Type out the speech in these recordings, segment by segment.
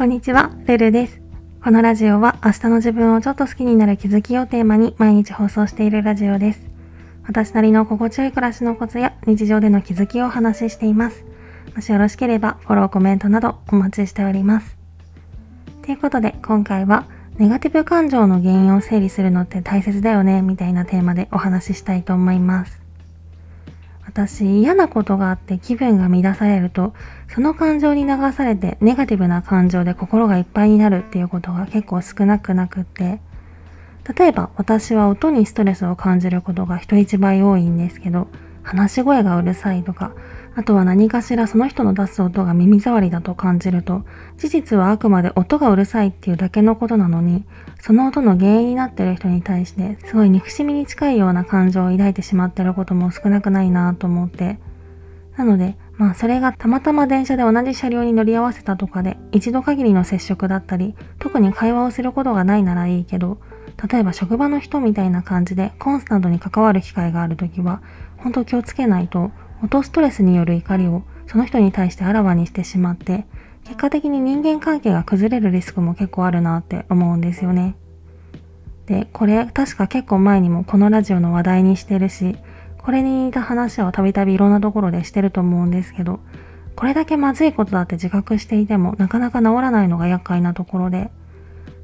こんにちは、ルルです。このラジオは明日の自分をちょっと好きになる気づきをテーマに毎日放送しているラジオです。私なりの心地よい暮らしのコツや日常での気づきをお話ししています。もしよろしければフォロー、コメントなどお待ちしております。ということで今回はネガティブ感情の原因を整理するのって大切だよねみたいなテーマでお話ししたいと思います。私嫌なことがあって気分が乱されるとその感情に流されてネガティブな感情で心がいっぱいになるっていうことが結構少なくなくって。例えば私は音にストレスを感じることが人一倍多いんですけど話し声がうるさいとかあとは何かしらその人の出す音が耳障りだと感じると、事実はあくまで音がうるさいっていうだけのことなのに、その音の原因になってる人に対して、すごい憎しみに近いような感情を抱いてしまってることも少なくないなと思って。なので、まあそれがたまたま電車で同じ車両に乗り合わせたとかで、一度限りの接触だったり、特に会話をすることがないならいいけど、例えば職場の人みたいな感じでコンスタントに関わる機会があるときは、本当気をつけないと音ストレスによる怒りをその人に対してあらわにしてしまって、結果的に人間関係が崩れるリスクも結構あるなって思うんですよね。で、これ確か結構前にもこのラジオの話題にしてるし、これに似た話はたびたびいろんなところでしてると思うんですけど、これだけまずいことだって自覚していてもなかなか治らないのが厄介なところで、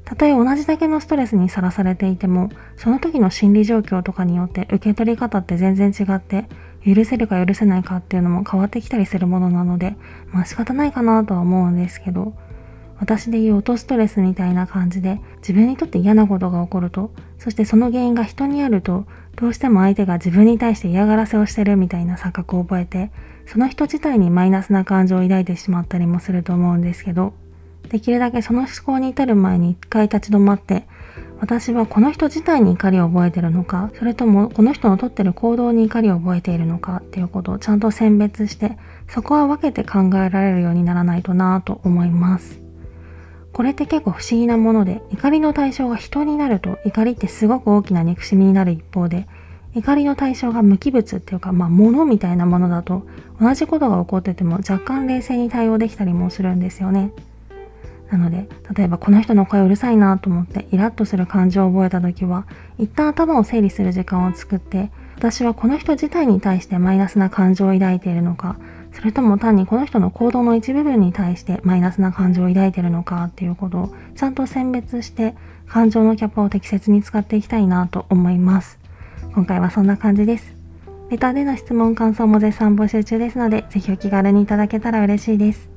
たとえ同じだけのストレスにさらされていても、その時の心理状況とかによって受け取り方って全然違って、許せるか許せないかっていうのも変わってきたりするものなので、まあ仕方ないかなとは思うんですけど、私で言う音ストレスみたいな感じで自分にとって嫌なことが起こると、そしてその原因が人にあると、どうしても相手が自分に対して嫌がらせをしてるみたいな錯覚を覚えて、その人自体にマイナスな感情を抱いてしまったりもすると思うんですけど、できるだけその思考に至る前に一回立ち止まって、私はこの人自体に怒りを覚えてるのか、それともこの人のとってる行動に怒りを覚えているのかっていうことをちゃんと選別して、そこは分けて考えられるようにならないとなぁと思います。これって結構不思議なもので、怒りの対象が人になると怒りってすごく大きな憎しみになる一方で、怒りの対象が無機物っていうか、まあ物みたいなものだと、同じことが起こってても若干冷静に対応できたりもするんですよね。なので、例えばこの人の声うるさいなと思ってイラッとする感情を覚えた時は、一旦頭を整理する時間を作って、私はこの人自体に対してマイナスな感情を抱いているのか、それとも単にこの人の行動の一部分に対してマイナスな感情を抱いているのかっていうことをちゃんと選別して感情のキャパを適切に使っていきたいなと思います。今回はそんな感じです。レタでの質問感想も絶賛募集中ですので、ぜひお気軽にいただけたら嬉しいです。